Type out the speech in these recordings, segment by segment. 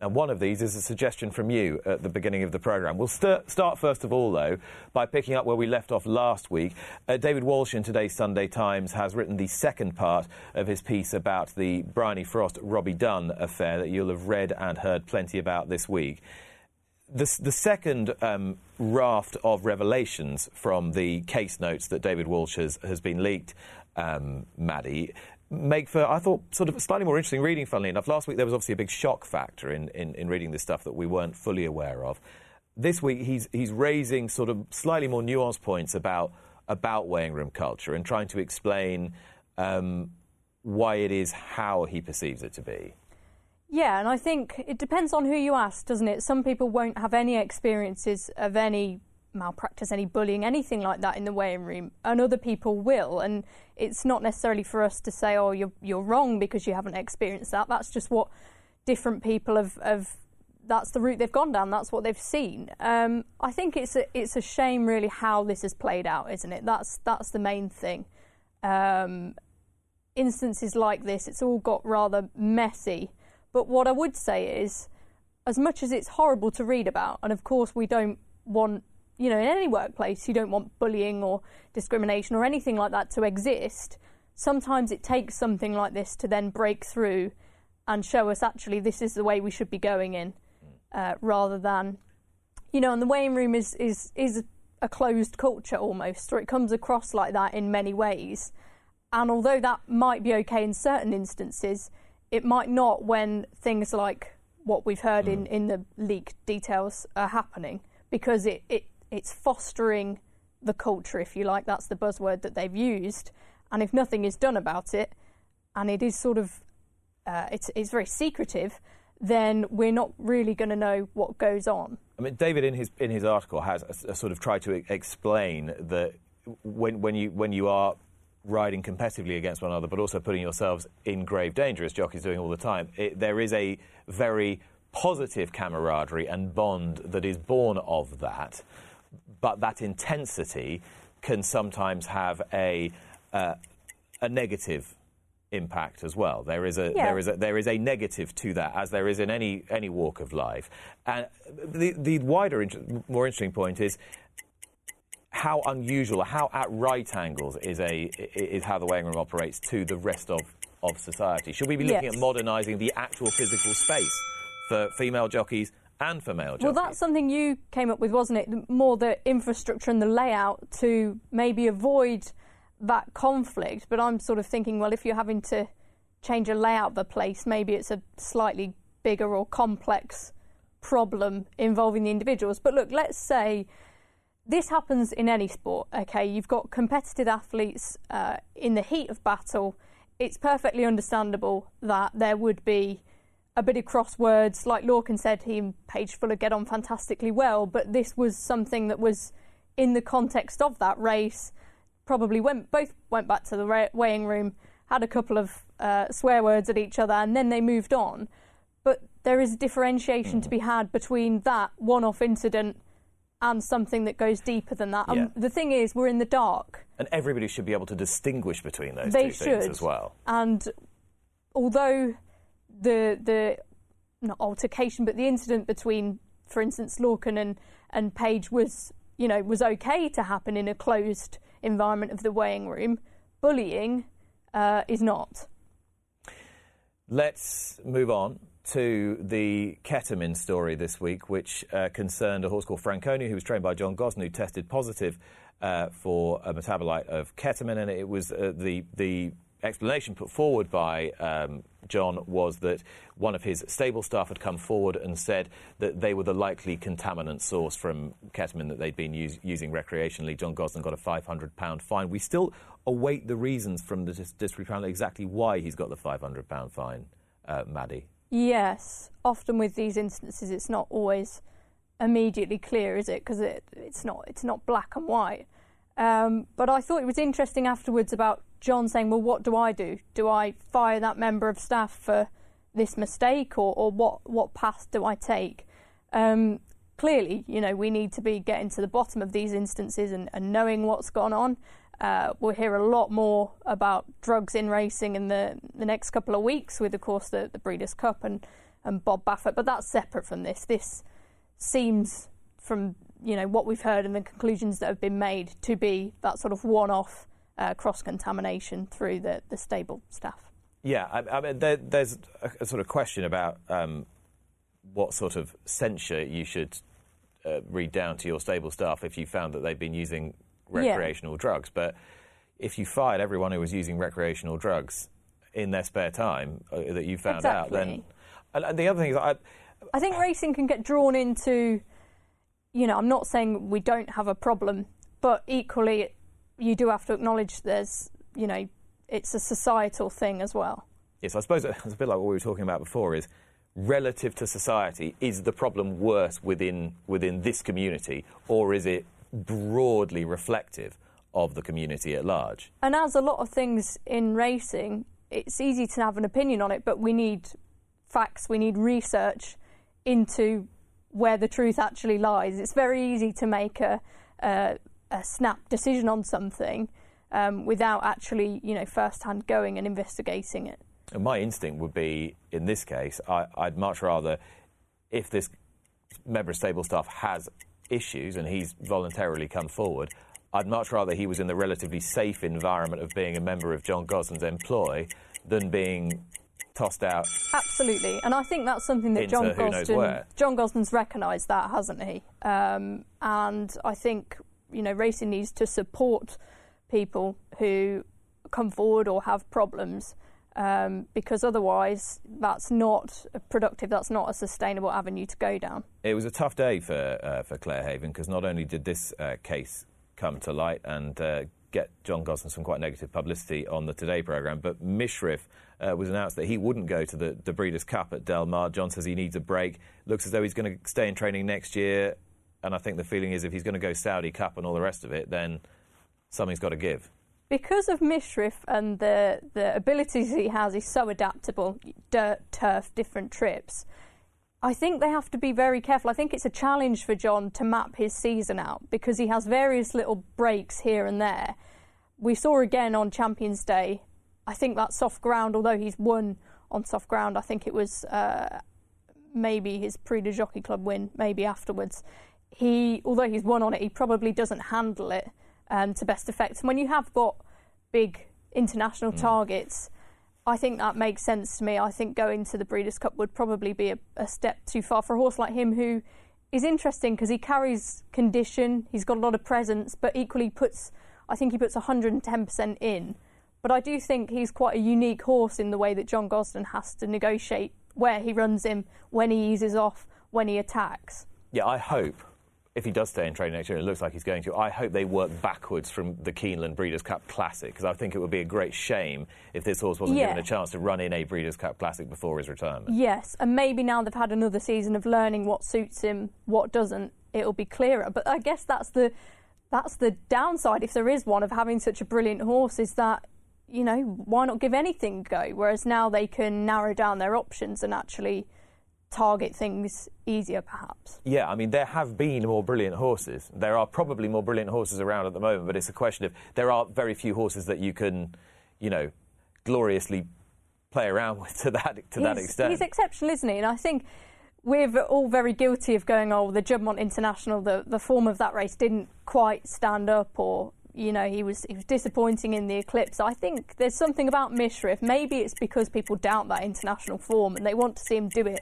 And one of these is a suggestion from you at the beginning of the programme. We'll st- start, first of all, though, by picking up where we left off last week. Uh, David Walsh in today's Sunday Times has written the second part of his piece about the Bryony Frost Robbie Dunn affair that you'll have read and heard plenty about this week. The, the second um, raft of revelations from the case notes that David Walsh has, has been leaked, um, Maddie, make for, I thought, sort of slightly more interesting reading, funnily enough. Last week there was obviously a big shock factor in, in, in reading this stuff that we weren't fully aware of. This week he's, he's raising sort of slightly more nuanced points about, about weighing room culture and trying to explain um, why it is how he perceives it to be. Yeah, and I think it depends on who you ask, doesn't it? Some people won't have any experiences of any malpractice, any bullying, anything like that in the weighing room, and other people will. And it's not necessarily for us to say, "Oh, you're you're wrong because you haven't experienced that." That's just what different people have. have that's the route they've gone down. That's what they've seen. Um, I think it's a it's a shame, really, how this has played out, isn't it? That's that's the main thing. Um, instances like this, it's all got rather messy. But what I would say is, as much as it's horrible to read about, and of course we don't want you know, in any workplace, you don't want bullying or discrimination or anything like that to exist. Sometimes it takes something like this to then break through and show us actually this is the way we should be going in, uh, rather than, you know, and the weighing room is is is a closed culture almost, or it comes across like that in many ways. And although that might be okay in certain instances, it might not when things like what we've heard mm. in, in the leak details are happening because it, it it's fostering the culture, if you like. That's the buzzword that they've used. And if nothing is done about it, and it is sort of, uh, it's, it's very secretive, then we're not really going to know what goes on. I mean, David, in his in his article, has a, a sort of tried to explain that when when you when you are riding competitively against one another, but also putting yourselves in grave danger, as jockeys doing all the time, it, there is a very positive camaraderie and bond that is born of that but that intensity can sometimes have a uh, a negative impact as well. There is a yeah. there is a there is a negative to that, as there is in any any walk of life. And the the wider, more interesting point is how unusual, how at right angles is a is how the weighing room operates to the rest of of society. Should we be looking yes. at modernising the actual physical space for female jockeys and for male jockeys. Well, that's something you came up with, wasn't it? More the infrastructure and the layout to maybe avoid that conflict. But I'm sort of thinking, well, if you're having to change a layout of a place, maybe it's a slightly bigger or complex problem involving the individuals. But look, let's say this happens in any sport, okay? You've got competitive athletes uh, in the heat of battle. It's perfectly understandable that there would be a bit of crosswords. Like Lorcan said, he and Paige Fuller get on fantastically well, but this was something that was in the context of that race. Probably went both went back to the weighing room, had a couple of uh, swear words at each other, and then they moved on. But there is a differentiation to be had between that one-off incident and something that goes deeper than that. Yeah. the thing is, we're in the dark. And everybody should be able to distinguish between those they two should. things as well. And although the the not altercation, but the incident between, for instance, Lorcan and and Paige was you know was okay to happen in a closed environment of the weighing room. Bullying uh, is not. Let's move on to the ketamine story this week, which uh, concerned a horse called Franconia, who was trained by John Gosden, who tested positive uh, for a metabolite of ketamine, and it was uh, the the explanation put forward by um, John was that one of his stable staff had come forward and said that they were the likely contaminant source from ketamine that they'd been use, using recreationally. John Gosden got a £500 fine. We still await the reasons from the district panel exactly why he's got the £500 fine, uh, Maddie. Yes, often with these instances, it's not always immediately clear, is it? Because it, it's not it's not black and white. Um, but I thought it was interesting afterwards about John saying, well, what do I do? Do I fire that member of staff for this mistake or, or what, what path do I take? Um, clearly, you know, we need to be getting to the bottom of these instances and, and knowing what's gone on. Uh, we'll hear a lot more about drugs in racing in the, the next couple of weeks with, of course, the, the Breeders' Cup and and Bob Baffert, but that's separate from this. This seems, from you know what we've heard and the conclusions that have been made, to be that sort of one-off uh, cross contamination through the, the stable staff. Yeah, I, I mean, there, there's a, a, sort of question about um, what sort of censure you should uh, read down to your stable staff if you found that they've been using recreational yeah. drugs. But if you fired everyone who was using recreational drugs in their spare time uh, that you found exactly. out, then. And, and, the other thing is, I, I think racing can get drawn into. You know, I'm not saying we don't have a problem, but equally, you do have to acknowledge there's, you know, it's a societal thing as well. Yes, I suppose it's a bit like what we were talking about before. Is relative to society, is the problem worse within within this community, or is it broadly reflective of the community at large? And as a lot of things in racing, it's easy to have an opinion on it, but we need facts, we need research into where the truth actually lies. It's very easy to make a, a, a snap decision on something um, without actually, you know, first-hand going and investigating it. And my instinct would be, in this case, I, would much rather, if this member of stable staff has issues and he's voluntarily come forward, I'd much rather he was in the relatively safe environment of being a member of John Gosden's employ than being tossed out. Absolutely, and I think that's something that John Gosden, John Gosden's recognised that, hasn't he? Um, and I think you know racing needs to support people who come forward or have problems. Um, because otherwise, that's not productive. That's not a sustainable avenue to go down. It was a tough day for uh, for Clarehaven because not only did this uh, case come to light and uh, get John Gosden some quite negative publicity on the Today programme, but Mishriff uh, was announced that he wouldn't go to the, the Breeders' Cup at Del Mar. John says he needs a break. Looks as though he's going to stay in training next year, and I think the feeling is if he's going to go Saudi Cup and all the rest of it, then something's got to give. Because of Mishriff and the, the abilities he has, he's so adaptable, dirt, turf, different trips. I think they have to be very careful. I think it's a challenge for John to map his season out because he has various little breaks here and there. We saw again on Champions Day, I think that soft ground, although he's won on soft ground, I think it was uh, maybe his Prix du Jockey Club win, maybe afterwards. He, although he's won on it, he probably doesn't handle it um, to best effect. And when you have got big international mm. targets, I think that makes sense to me. I think going to the Breeders' Cup would probably be a, a step too far for a horse like him, who is interesting because he carries condition, he's got a lot of presence, but equally puts, I think he puts 110% in. But I do think he's quite a unique horse in the way that John Gosden has to negotiate where he runs him, when he eases off, when he attacks. Yeah, I hope if he does stay in training next year, it looks like he's going to, I hope they work backwards from the Keeneland Breeders' Cup Classic, because I think it would be a great shame if this horse wasn't yeah. given a chance to run in a Breeders' Cup Classic before his retirement. Yes, and maybe now they've had another season of learning what suits him, what doesn't, it'll be clearer. But I guess that's the that's the downside, if there is one, of having such a brilliant horse, is that you know why not give anything a go? Whereas now they can narrow down their options and actually target things easier, perhaps. Yeah, I mean, there have been more brilliant horses. There are probably more brilliant horses around at the moment, but it's a question of there are very few horses that you can, you know, gloriously play around with to that to he's, that extent. He's exceptional, isn't he? And I think we're all very guilty of going, oh, the Juddmonte International, the the form of that race didn't quite stand up, or you know, he was he was disappointing in the eclipse. I think there's something about Mishriff. Maybe it's because people doubt that international form and they want to see him do it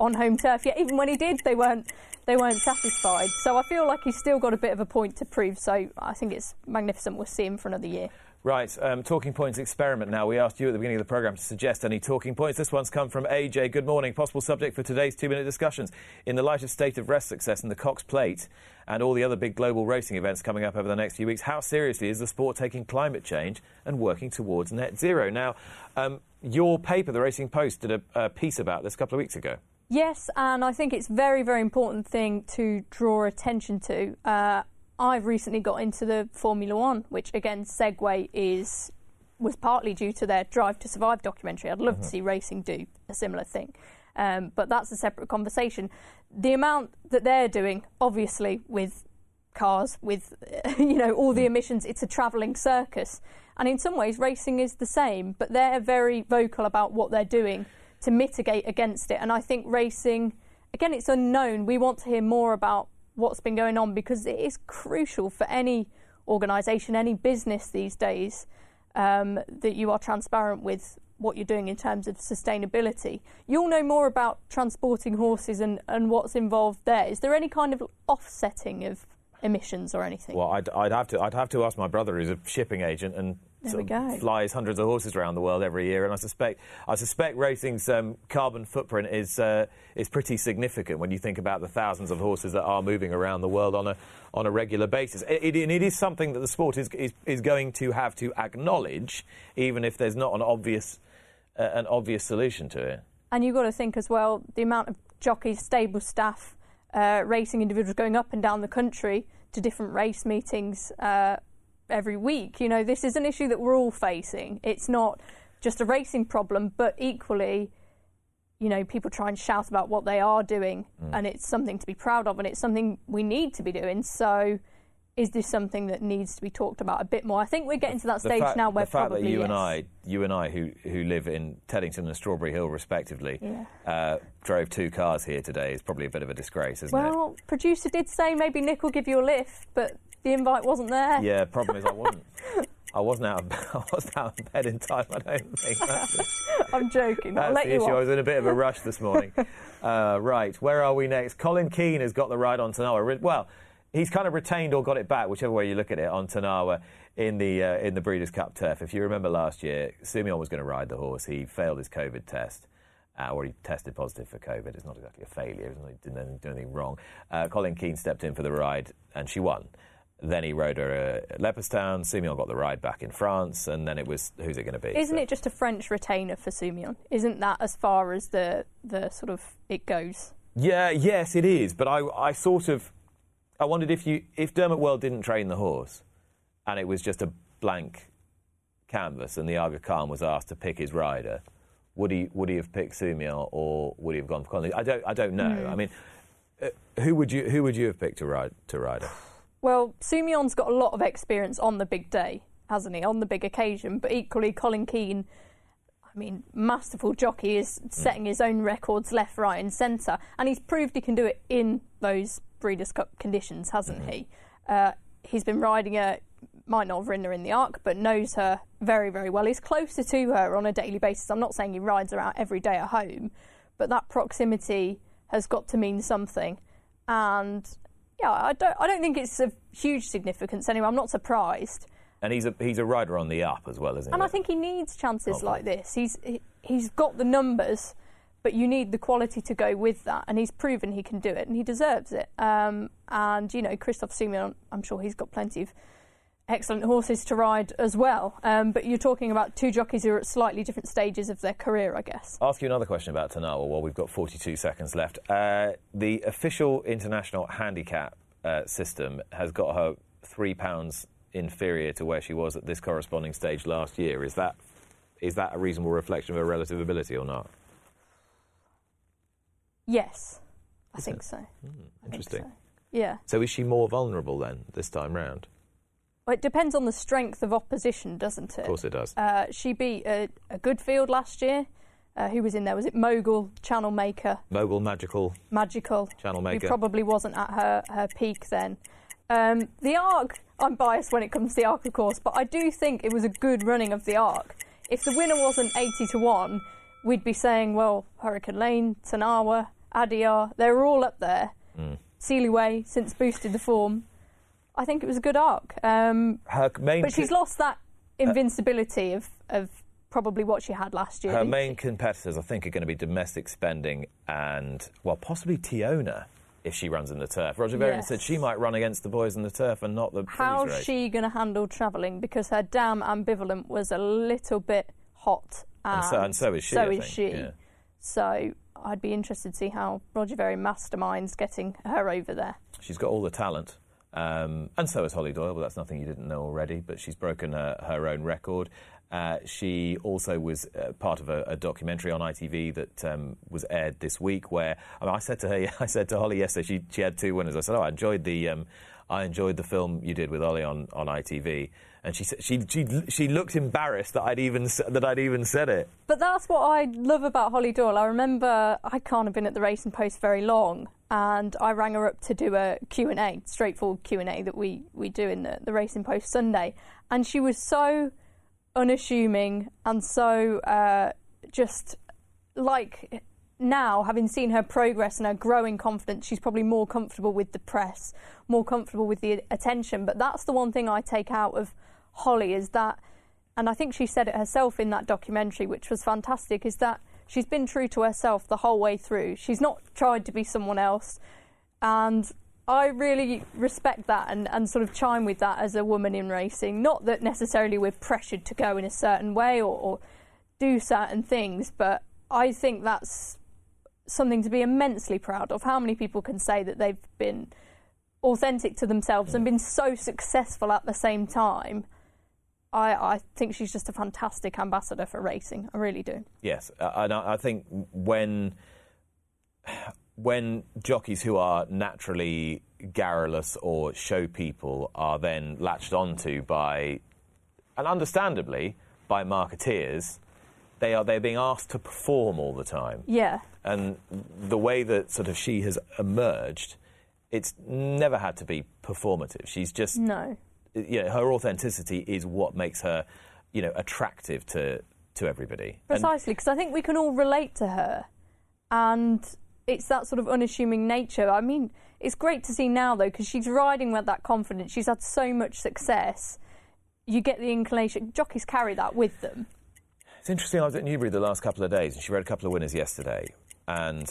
on home turf. Yet even when he did, they weren't they weren't satisfied. So I feel like he's still got a bit of a point to prove. So I think it's magnificent. We'll see him for another year. Right, um, talking points experiment now. We asked you at the beginning of the programme to suggest any talking points. This one's come from AJ. Good morning. Possible subject for today's two minute discussions. In the light of state of rest success in the Cox Plate and all the other big global racing events coming up over the next few weeks, how seriously is the sport taking climate change and working towards net zero? Now, um, your paper, the Racing Post, did a, a piece about this a couple of weeks ago. Yes, and I think it's very, very important thing to draw attention to. Uh, I've recently got into the Formula One, which again, Segway is was partly due to their Drive to Survive documentary. I'd love mm-hmm. to see racing do a similar thing, um, but that's a separate conversation. The amount that they're doing, obviously, with cars, with you know all the mm. emissions, it's a travelling circus, and in some ways, racing is the same. But they're very vocal about what they're doing to mitigate against it. And I think racing, again, it's unknown. We want to hear more about what's been going on because it is crucial for any organisation, any business these days, um, that you are transparent with what you're doing in terms of sustainability. You'll know more about transporting horses and, and what's involved there. Is there any kind of offsetting of emissions or anything? Well, I'd, I'd have to I'd have to ask my brother, who's a shipping agent, and There we go. flies hundreds of horses around the world every year. And I suspect I suspect racing's um, carbon footprint is uh, is pretty significant when you think about the thousands of horses that are moving around the world on a on a regular basis. It, it, and it is something that the sport is, is is going to have to acknowledge, even if there's not an obvious uh, an obvious solution to it. And you've got to think as well the amount of jockeys, stable staff, uh, racing individuals going up and down the country to different race meetings uh, every week. You know, this is an issue that we're all facing. It's not just a racing problem, but equally, you know, people try and shout about what they are doing, and it's something to be proud of, and it's something we need to be doing. So. Is this something that needs to be talked about a bit more? I think we're getting to that stage fact, now where the fact probably that you and I, you and I, who who live in Teddington and Strawberry Hill respectively, Yeah. uh, drove two cars here today is probably a bit of a disgrace, isn't Well, producer did say maybe Nick will give you a lift, but the invite wasn't there. Yeah. Problem is, I wasn't. I wasn't out. Of, I wasn't out of bed in time. I don't think. That's, I'm joking. I'll that's let the issue. I was in a bit of a rush this morning. uh, right. Where are we next? Colin Keane has got the ride on Tarnawa. Well, he's kind of retained or got it back, whichever way you look at it, on Tarnawa in the uh, in the Breeders' Cup turf. If you remember last year, Soumillon was going to ride the horse. He failed his COVID test. Uh, or he tested positive for COVID. It's not exactly a failure. He didn't do anything wrong. Uh, Colin Keane stepped in for the ride, and she won. Then he rode her at Leopardstown. Soumillon got the ride back in France, and then it was who's it going to be? Isn't So- it just a French retainer for Soumillon? Isn't that as far as the the sort of it goes? Yeah, yes, it is. But I, I sort of, I wondered if you, if Dermot Weld didn't train the horse, and it was just a blank canvas, and the Aga Khan was asked to pick his rider, would he, would he have picked Soumillon or would he have gone for Conley? I don't, I don't know. I mean, uh, who would you, who would you have picked to ride, to ride her? Well, Soumillon's got a lot of experience on the big day, hasn't he? On the big occasion, but equally Colin Keane. I mean, masterful jockey is setting his own records left, right, and centre, and he's proved he can do it in those Breeders' Cup conditions, hasn't he? Uh, he's been riding her, might not have ridden her in the Arc, but knows her very, very well. He's closer to her on a daily basis. I'm not saying he rides her out every day at home, but that proximity has got to mean something. And yeah, I don't, I don't think it's of huge significance anyway. I'm not surprised. And he's a, he's a rider on the up as well, isn't he? And I think he needs chances Obviously. like this. He's he, he's got the numbers, but you need the quality to go with that. And he's proven he can do it, and he deserves it. Um, and you know, Christophe Soumillon, I'm sure he's got plenty of excellent horses to ride as well. Um, but you're talking about two jockeys who are at slightly different stages of their career, I guess. ask you another question about Tarnawa while we've got 42 seconds left. Uh, the official international handicap uh, system has got her three pounds inferior to where she was at this corresponding stage last year. Is that is that a reasonable reflection of her relative ability or not? Yes, I Is think it? so. Think Interesting. so. Yeah. So is she more vulnerable then this time round? Well, it depends on the strength of opposition, doesn't it? Of course it does. Uh, she beat a, a good field last year. Uh, who was in there? Was it Mogul, Channel Maker, Mogul, magical, Magical? channel Who maker. probably wasn't at her, her peak then. Um, the Arc, I'm biased when it comes to the Arc, of course, but I do think it was a good running of the Arc. If the winner wasn't 80 to 1, we'd be saying, well, Hurricane Lane, Tarnawa, Adyar, they're all up there. Mm. Sealy since boosted the form. I think it was a good arc. Um, her main but she's lost that invincibility of, of probably what she had last year. her main she? competitors, I think, are going to be domestic spending and well, possibly Teona if she runs in the turf. Roger Varian said she might run against the boys in the turf and not the How's she going to handle travelling? Because her dam ambivalent was a little bit hot. And so- and so is she, So is she. yeah. So I'd be interested to see how Roger Varian masterminds getting her over there. She's got all the talent. Um, and so has Holly Doyle, but that's nothing you didn't know already. But she's broken her, her own record. Uh, she also was uh, part of a, a documentary on ITV that um, was aired this week. Where I, mean, I said to her, I said to Holly yesterday, she, she had two winners. I said, "Oh, I enjoyed the, um, I enjoyed the film you did with Holly on, on ITV." and she she, she she looked embarrassed that I'd even that I'd even said it. But that's what I love about Holly Doyle. I remember I can't have been at the Racing Post very long, and I rang her up to do a Q&A, straightforward Q&A that we, we do in the, the Racing Post Sunday. And she was so unassuming and so uh, just like now, having seen her progress and her growing confidence, she's probably more comfortable with the press, more comfortable with the attention. But that's the one thing I take out of Holly is that, and I think she said it herself in that documentary, which was fantastic, is that she's been true to herself the whole way through. She's not tried to be someone else. And I really respect that and, and sort of chime with that as a woman in racing. Not that necessarily we're pressured to go in a certain way or, or do certain things, but I think that's something to be immensely proud of. How many people can say that they've been authentic to themselves and been so successful at the same time? I, I think she's just a fantastic ambassador for racing. I really do. Yes, uh, and I, I think when when jockeys who are naturally garrulous or show people are then latched onto by, and understandably, by marketeers, they are they're being asked to perform all the time. Yeah. And the way that sort of she has emerged, it's never had to be performative. She's just No. you know, her authenticity is what makes her, you know, attractive to to everybody. Precisely, because I think we can all relate to her, and it's that sort of unassuming nature. I mean, it's great to see now though, because she's riding with that confidence. She's had so much success. You get the inclination. Jockeys carry that with them. It's interesting. I was at Newbury the last couple of days, and she rode a couple of winners yesterday, and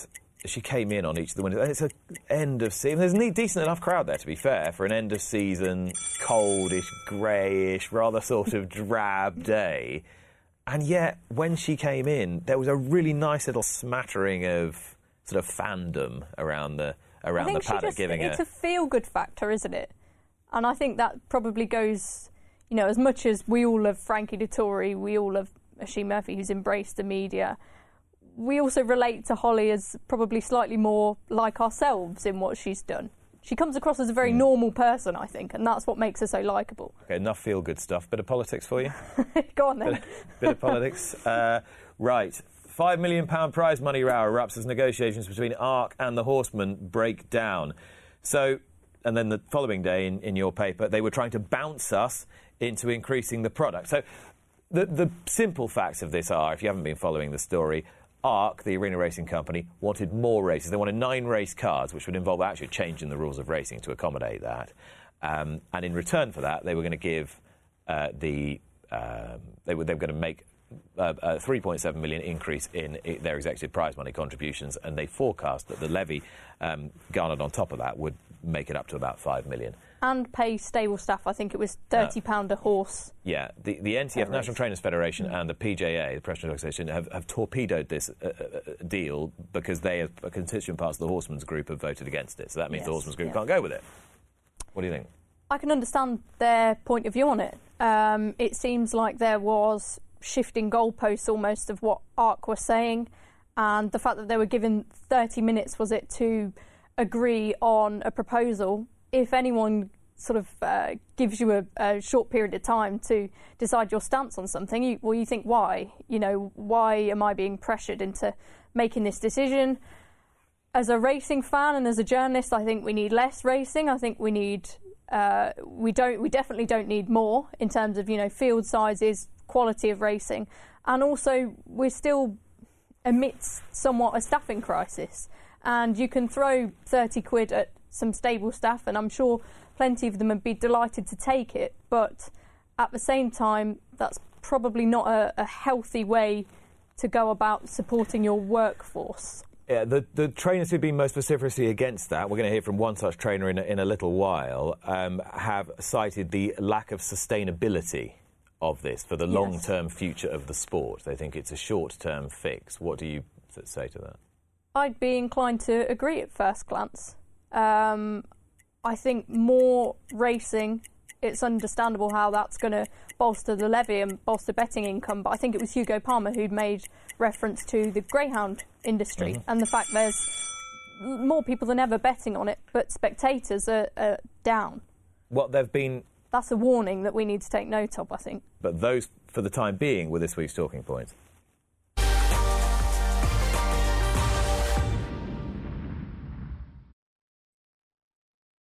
she came in on each of the winners. And it's an end of season. There's a decent enough crowd there, to be fair, for an end of season, coldish, greyish, rather sort of drab day. And yet, when she came in, there was a really nice little smattering of sort of fandom around the around the paddock, just, giving it's her. a feel good factor, isn't it? And I think that probably goes, you know, as much as we all love Frankie Dettori, we all love Oisin Murphy, who's embraced the media. We also relate to Holly as probably slightly more like ourselves in what she's done. She comes across as a very normal person, I think, and that's what makes her so likable. Okay, enough feel good stuff. Bit of politics for you. Go on then. bit of politics. Uh, right. Five million pound prize money row erupts as negotiations between ARC and the Horsemen break down. So, and then the following day in, in your paper, they were trying to bounce us into increasing the product. So, the, the simple facts of this are, if you haven't been following the story, ARC, the arena racing company, wanted more races. They wanted nine race cards, which would involve actually changing the rules of racing to accommodate that. Um, and in return for that, they were going to give uh, the um, they were they were going to make uh, a 3.7 million increase in their executive prize money contributions, and they forecast that the levy um, garnered on top of that would make it up to about 5 million. and pay stable staff. I think it was £30 a horse. Yeah, the, the NTF, National race. Trainers Federation, and the PJA, the Professional Association, have, have torpedoed this uh, uh, deal because they, a constituent parts of the Horsemen's Group, have voted against it. So that means the Yes, Horsemen's Group yeah. can't go with it. What do you think? I can understand their point of view on it. Um, it seems like there was shifting goalposts almost of what ARC was saying, and the fact that they were given 30 minutes, was it, to agree on a proposal. If anyone sort of uh, gives you a, a short period of time to decide your stance on something, you, well, you think, why? You know, why am I being pressured into making this decision? as a racing fan and as a journalist, I think we need less racing. I think we need uh, we don't we definitely don't need more in terms of you know field sizes, quality of racing, and also we're still amidst somewhat a staffing crisis. And you can throw thirty quid at some stable staff, and I'm sure plenty of them would be delighted to take it. But at the same time, that's probably not a, a healthy way to go about supporting your workforce. Yeah, the, the trainers who've been most vociferously against that, we're going to hear from one such trainer in a, in a little while, um, have cited the lack of sustainability of this for the Yes. long term future of the sport. They think it's a short term fix. What do you say to that? I'd be inclined to agree at first glance. Um, I think more racing, it's understandable how that's going to bolster the levy and bolster betting income, but I think it was Hugo Palmer who'd made reference to the greyhound industry and the fact there's more people than ever betting on it, but spectators are, are down. What they've been that's a warning that we need to take note of. I think. But those, for the time being, were this week's talking points.